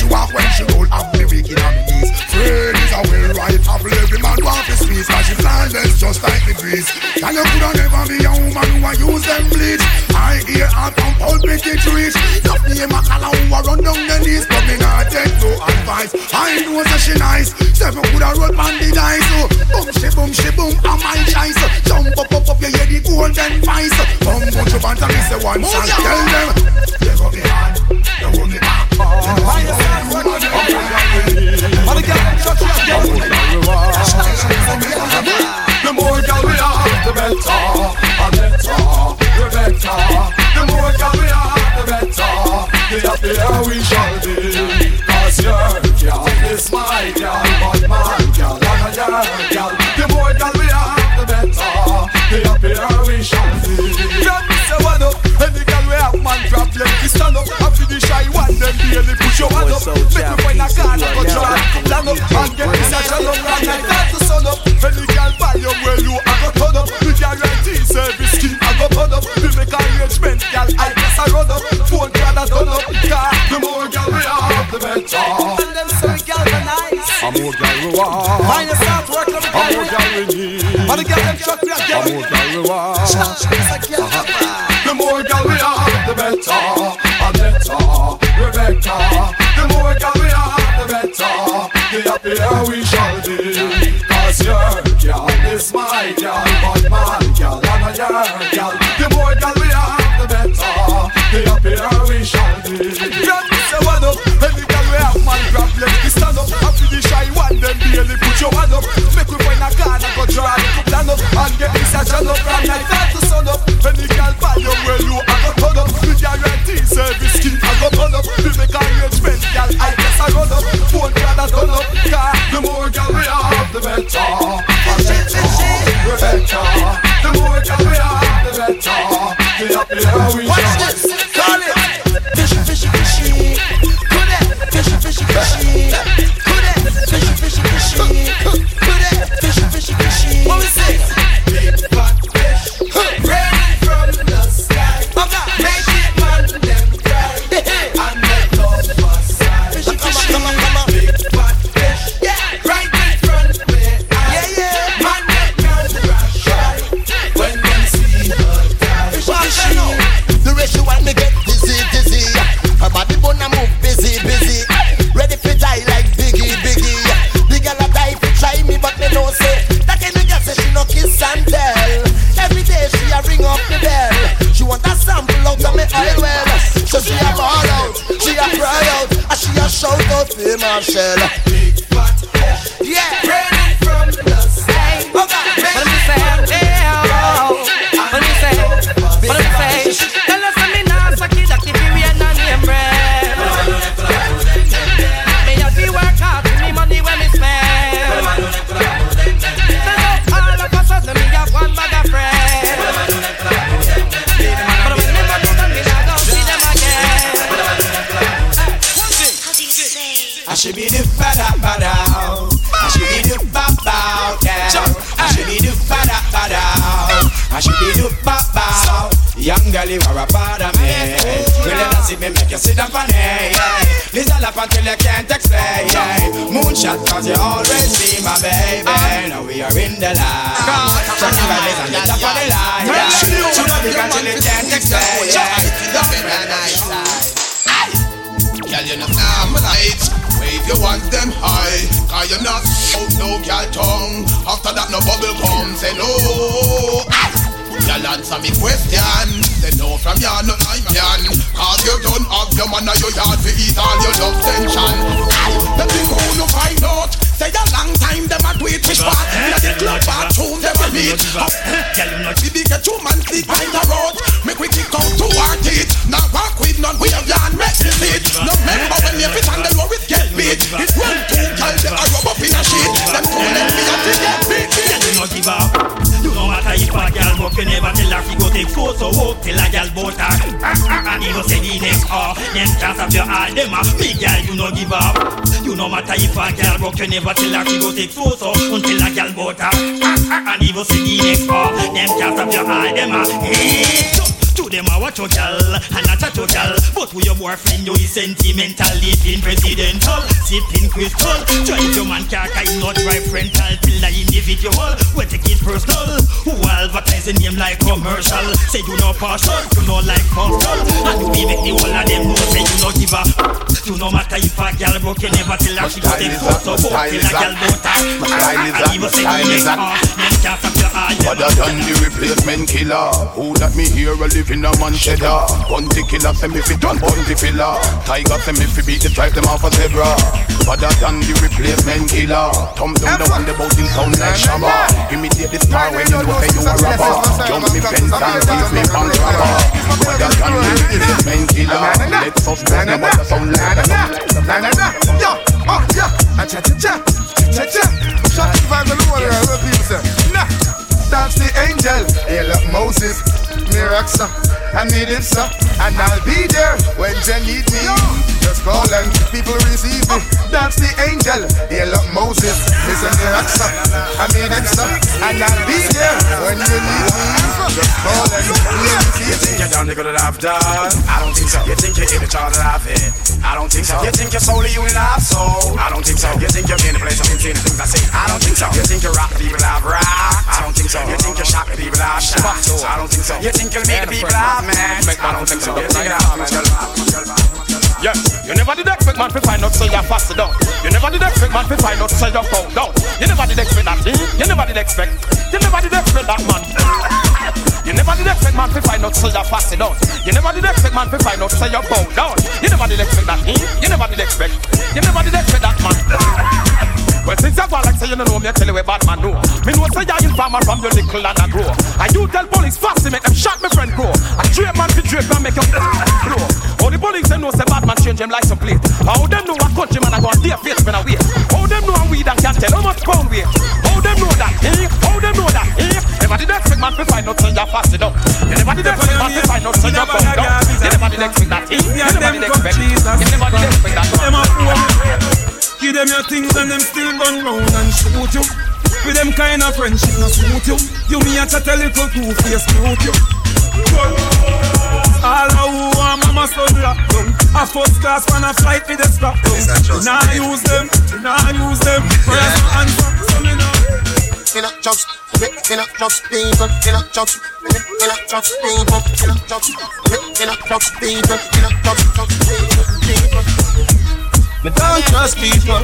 she walk when she roll, have me wicked on me knees. Fred is a well right apple, every man want to squeeze. Cause she flawless just like the breeze. And you coulda never be a woman who a use them bleach. I hear her from pulpit it reach. Not me a macala who a run down the knees, but me not take no advice. I know that she nice. Seven coulda roll on the dice. Oh. So boom she boom she boom, a my choice. Oh. Jump up up up, you hear the golden voice. Oh. Boom boom she bant and me say one song. Tell them, they go behind, they hold me. The more we have, the better, and better, the better. The more we have, the better, the happier we shall be. Cause your gal is my them daily push your hand up. Make me find a car and go land up and get me such a love and I start to sun up. Any gal buy your well you go turn up. The guarantee service scheme go turn up. We make arrangement, gal I guess I run up. Phone call turn up. Car the more gal we have, the better. Them more we the more we need. The them me. The more we the better, the happier we shall be. Cause your gal is my but my gal and your gal. The more gal we have, the better, the happier we shall be. Grab say one up, any gal we have man grab we stand up, and finish shy one them daily put your hand up. Make we find a car and go draw the down up, and get this a up from night are a part of me. Will you not see me make you sit up on it? Yeah. This all up until you can't explain. Yeah. Moonshot cause you always be my baby. Now we are in the line. Check the vibes on the top of the line. Yeah. Should not be until you can't explain. Yeah. Girl, you know I'm right. Wave you want them high. Cause you're not out no girl tongue. After that, no bubble come. Say no. Girl, answer me question. They know from ya, no I'm yan. Cause you don't have your man or your yard to eat all your love tension. The thing who no find out. Say a long time them a do it fish pot. In the club bathroom them a meet. Girl, you know see the get two man sleep by the road. Make we kick out to our teeth. Now walk with none we have yarn make the seat. No member when you fit on the low it get beat. It run two girl they a rub up in a sheet. Them two let me a to get beat. You no give up. You no matter if a girl walk, you never tell her she go take photo oh, walk till a girl bout her. Ah, ah, ah. And you no say the next hour, them can't have your eye. Them a big girl, you no give up. You no matter if a girl walk, you never tell her she go take photo until a girl bout her. And no say the next hour, them can't have your eye. Them a hey. To them a watch your gal and not chat your gal. But with your boyfriend you is sentimental Living presidential, sipping crystal. Drive your man car cause not drive rental Till the individual, we take it personal. Who advertise the name like commercial? Say you no partial, you no like partial And you be make the whole of them know say you no give a You no matter if a gal broke you never tell her she go take photo But till a gal bout her And even say the next car, them can't stop your eye Other than the replacement killer Who that me here a live in a man cheddar Bounty Killer say me fi done bunty filler. Tiger say me fi beat the drive them off a zebra. Other than the replacement killer. Thumb down the one the bout sound like Shabba. Imitate the star when you know say you a rapper Jump me fence and give me bank robber. Other than the replacement killer. Let's us know them the sound like Yo, oh, yeah, uh, cha cha cha, cha cha. Shut the vibes alone, yeah, what people say. Nah, that's the angel. Hey, look, Moses, Miraxa, I need it, sir, and I'll be there when they need me. Just call and people receive me. That's the angel. Hey, look, Moses, Mr. Miraxa, I need it, sir, and I'll be there when you need me. Just call and people You receive me. think you're done, nigga, that I've done? I don't think so. You think you're in the chart that I've hit? I don't think so. You think you're solely you and I've sold? I don't think so. You think you're in the place I've the things I say? I don't think so. You think you rock the people I've rocked? I don't think so. You think you shock the people I've shot? I don't think so. You think you'll make the people I've met? I don't think so. You think Yeah, you never did expect man to find out so you're fast down. You never did expect man to find out so you're found down. You never did expect that. eh? You never did expect. You never did expect that man. You never did expect man to find out so you're fast down. You never did expect man to find out so you're bound down. You never did expect that. eh? You never did expect. You never did expect that man. Well, since I go like say you don't know me, I tell you where bad man know. Me know say you're informer from your little and I grow. And you tell police fast to make them shot me friend grow. A straight man fi drape and make you grow. All the police them know say bad man change them like some plate. How them know a country man I go on their face when I wait. How them know a weed and can't tell how much pound weight. How them know that? Eh? How them know that? Eh? Never did expect man to find out say you're fast up. You never did expect man to find out say you're bound down. You never did expect that. Eh? You never did expect. You never did expect that. Man. Give them your things and them still run round and shoot you. With them kind of friendship not suit you. You me a chat a little two face mute you. All who want mama son lock down. A first class man a flight with strap down. Nah use them, nah use them. My hands up, so me know. in a judge, in a judge people, in a judge, in a judge people, in a judge, in a judge people, in a judge people, people. Me don't trust people.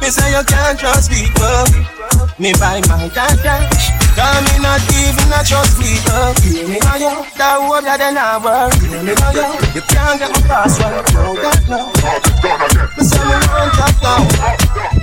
Me say you can't trust people. Me buy my data. Tell me not even a trust people. Me now, yo. That word that then I work. Me now, yo. You can't get my password. No, God, no. Me say me want that now.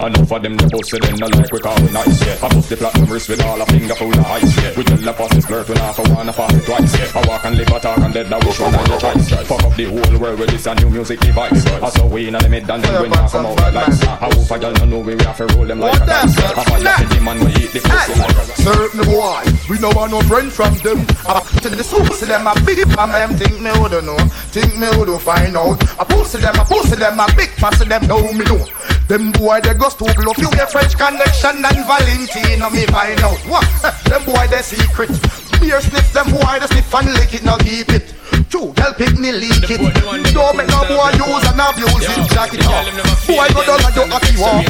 And Enough of them the pussy them no like we call it nice, yeah. I bust the platinum wrist with all a finger full of ice, yeah. We tell the pussy flirt when I for one, I pass it twice, yeah. I walk and live, I talk and dead, now which one I choice? Fuck up the whole world with this a new music device. I saw we in the mid and then we not come out like I hope a girl no know we have to roll them like a dice. I find out the man we eat the pussy like a Certain boy, we no want no friend from them. I to the soup, see them a big man, them think me woulda know, think me woulda find out. I post them, I post them a big pass them know me know. Them boy they go stupid, love you get French connection and Valentino me find out. What? [LAUGHS] them boy they secret. Beer sniff them boy they sniff and lick it, now keep it. True, girl pick me leak it. Don't make no boy use and abuse it, jack it off. Boy go down and do happy walk.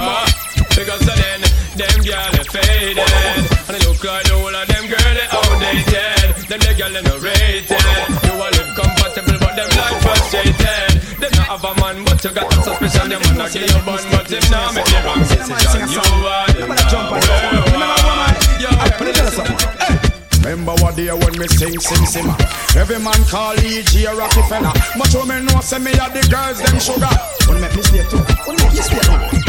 Ah, because of then, them girl they faded And they look like the whole of them girl they outdated Them the girl they no rated You all live compatible but them like frustrated They have a man but you got a suspicion. Them man a give you bun but them not make the wrong decision. You are the Remember what day when me sing, sing, simmer Every man call E.G. a Rockefeller. Much of me know say me a the girls them sugar. Wanna make me stay too? Wanna make me stay too?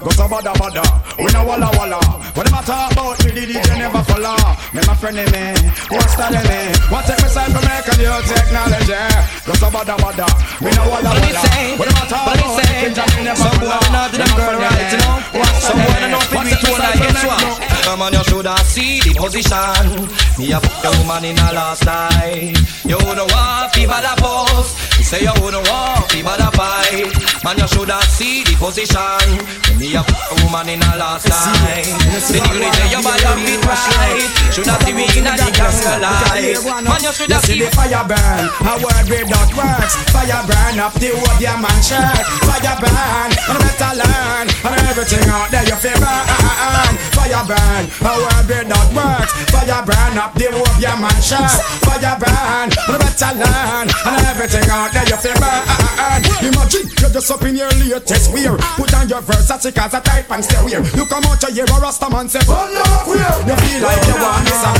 Go so bada bada, we no walla walla. What them a talk about the DJ never follow Me my friend me, what's that me? What take me side for make a new technology? Go so bada bada, we no walla walla. What them a talk about the DJ never Some boy follow not to them girl right, you know? Eh. Some boy don't know eh. if we told like guess what Come on, you shoulda see the position. Me a f*** a woman in a last night. You don't want fi bother post You say you don't want fi bother fight. Man, you shoulda see the position. Me a f*** a woman in a last night. The nigga say you bother fit right Shoulda see me in a the jungle light. Man, you shoulda You see the fire burn, a word with that works Fire burn up the whole your man shirt. Fire burn, and better learn. And everything out there you feel burn. Fire burn, word with that works Fire burn up the whole your man shirt Fire burn, and better learn. And everything out there you feel burn. Imagine you're just up in your latest wear. Put on your Versace cause a type and stay wear. You come out your a Rasta man say Burn up queer You feel like you want this a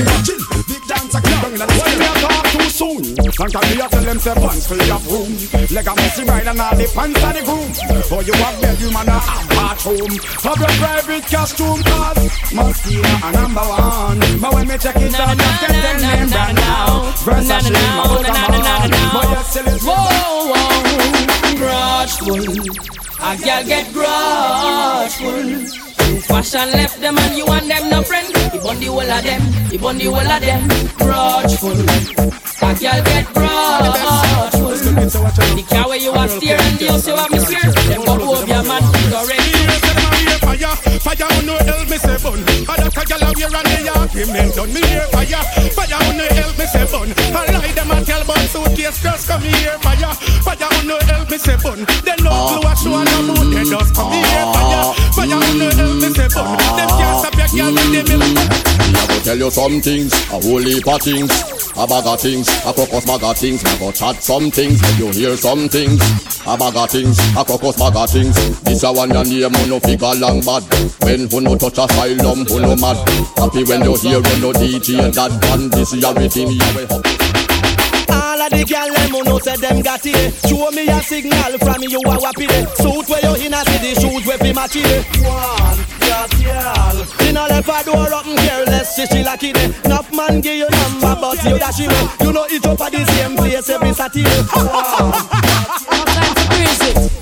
Imagine big dancer keep down in the talk too soon. Can me a tell them say pants full of room. Leg a messy ride and all the pants are the groom. For you have bedroom and a bathroom. Have your private costume cause Moschino a number one. But when me check it out just get them name brand now. Versace, Mabuka man But you still is Whoa, whoa, grudgeful. A girl get grudgeful. Fashion left them and you and them no friend. He bun the whole of them, he bun the whole of them. Grudgeful. A girl get grudgeful. The car where you are steering, the house you have me fear. Them go over your man, go ready. fire, fire on no help me say bun. A that a gyal a wear and the argument done. Me hear fire, fire on no help me say bun. A lie them a tell but suitcase girls come here fire, fire on no help me say bun. They no clue oh. a show and a mood they just come here fire, fire on no help me say bun. Them can't stop your gyal when they mill. Tell you some things, a whole heap of things, a bag of things, a crocus bag of things. A go chat some things, make you hear some things, a bag of things, a crocus bag of things. This a one your name, who no figure long bad. When who no touch a asylum, who no mad. Happy when you hear when no DJ and that one. This is rhythm, you up. All of the gyal them who know say them got it. Show me a signal from you a wappy. Suit where you in a city, shoes where be match it. One, got gyal. In a left a door and careless, she she lucky day. Enough man give you number, but you dash it. You know it up at the same place every Saturday. One. Praise it.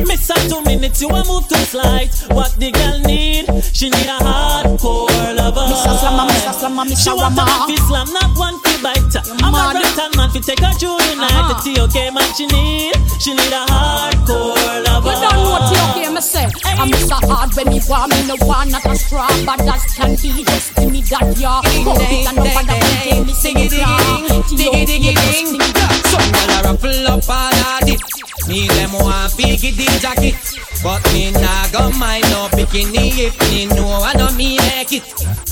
Miss her two minutes, you a move too slight. What the girl need? She need a hardcore lover. Miss Mr. Slammer, Mr. Slammer, Mr. She want a man fi slam, not one fi bite. I'm a rental man fi take her through the night. Uh-huh. The TOK man she need. She need a hardcore lover. You don't know what you hear me say. I'm Mr. Hard when me want me no want not a straw, but that can be just give me that ya. Hold it and over that one take me sing it ya. Diggy diggy ding. Some gyal a ruffle up all of it. Me them want pick it in jacket, but me nah go mind no bikini if me know I know me make it.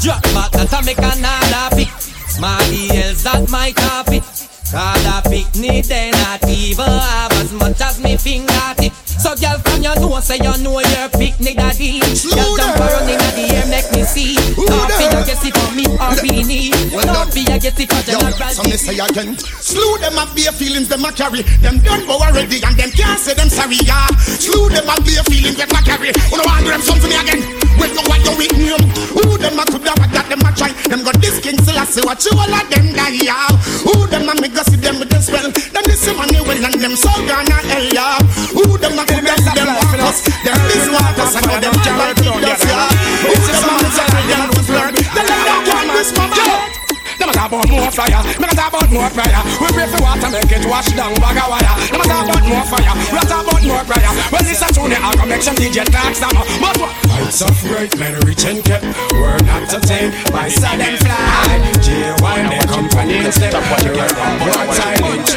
Drop back that I make another pick. Smarty else that my carpet. Cause the picnic they not even have as much as me fingertip. So girl from you know, say you know your picnic daddy. Girl jump around in the air, make me see. Don't be a guess it for me or beanie. Don't be a guess it for general. So me say again, slew them up bare feelings them a carry. Them done go already and them can't say them sorry. Yeah, slew them up bare feelings them a carry. Wanna want them something again? When you want your weak name, who them a could have that them a try? Them got this king still I see what you all of them die. Yeah, who them a make us see them with them spell? Them this money well and them so gonna hell. Yeah, who them a could have them walk us? Them this walk us and them can't keep us. Yeah, who them a make us them to flirt? Them them can't this mama. Them a talk about more fire. Me a talk about more fire. We pray for water make it wash down bag of wire. Them a talk about more fire. We a talk about more prayer. Well, this a tune I can make some DJ talk some. But what? Heights of great men reach and kept. We're not entertained by sudden fly. J1 their company instead. You're one silent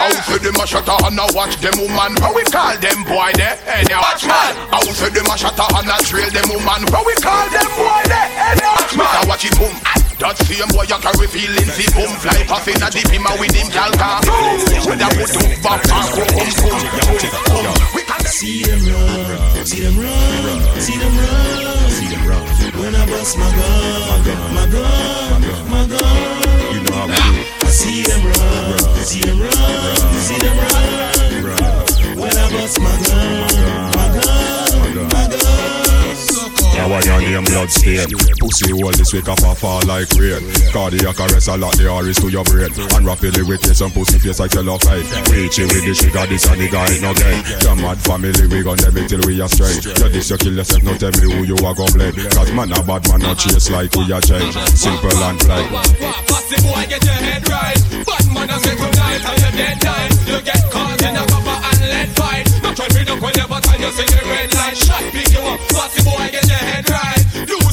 How say them a shut and a watch them woman? How we call them boy there? Hey, now watch man. How say them a shut and a trail them woman? How we call them boy there? Hey, now watch man. Watch it boom. That same boy you carry feelings He boom fly past in a deep him a with him calca When that would do back and go boom boom boom We can see them run, see them run, see them run, see them run. When I bust my gun, my gun, my gun, you know how we do. I see them run, see them run, see them run. When I bust my gun, I name blood stain. Pussy hole this week off a fall like rain. Cardiac arrest a lot the is to your brain. And rapidly with some pussy face like cellophane Reach it with the sugar this and the guy no gain Your mad family we gon' them till we are straight. You this you kill yourself no tell me who you are gon' blame. Cause man a bad man no chase like we are change Simple and plain. Pussy boy get your head right. Bad man a say tonight and you dead night You get caught in a copper and lead fight. No try me up when you but you see the red light. Shot pick you up. Pussy boy get your head right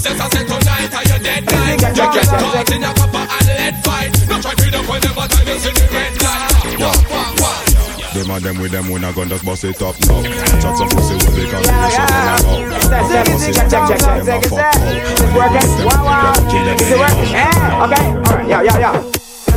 You says I say tonight and you dead night You get caught in a copper and lead fight No try me up when you but you see the red light Wah, wah, wah. Them and them with them when I gun just bust it up now Chat some pussy when they can be the shit in a mouth Pussy some pussy them a fuck out Is it working? Yeah, okay, alright, yeah, yeah, yeah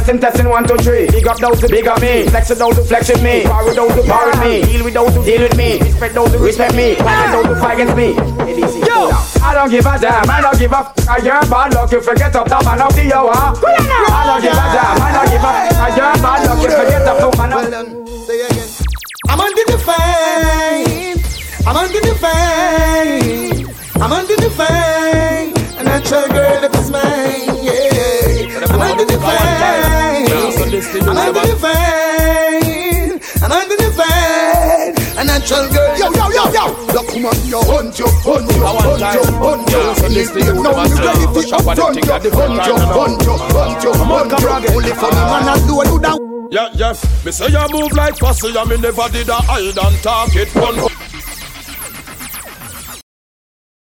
testing, testing, one, two, three. Big up those who big up me. Flex with those who flex with me. Power with those who power with me. Deal with those who deal with me. Respect those who respect me. Fight those who fight against me. Yo, I don't give a damn. I don't give a f. I you're bad luck. You forget up the man of the hour. I don't give a damn. I don't give a f. I you're bad luck. You forget up the man of I'm under the fame. I'm under the fame. I'm under the fame. A natural girl that is mine. Yeah. I'm under the fame. I'm under the fame. I'm under the fame. A natural girl. Yo, yo, woman, you hunt you, hunt you, hunt you, hunt you. So listen, you know you ready to upfront you. Hunt you, hunt you, hunt you, hunt you. Only for the man that do you. Yeah, yeah. Me say you move like fussy, and me never did a hide and talk it. One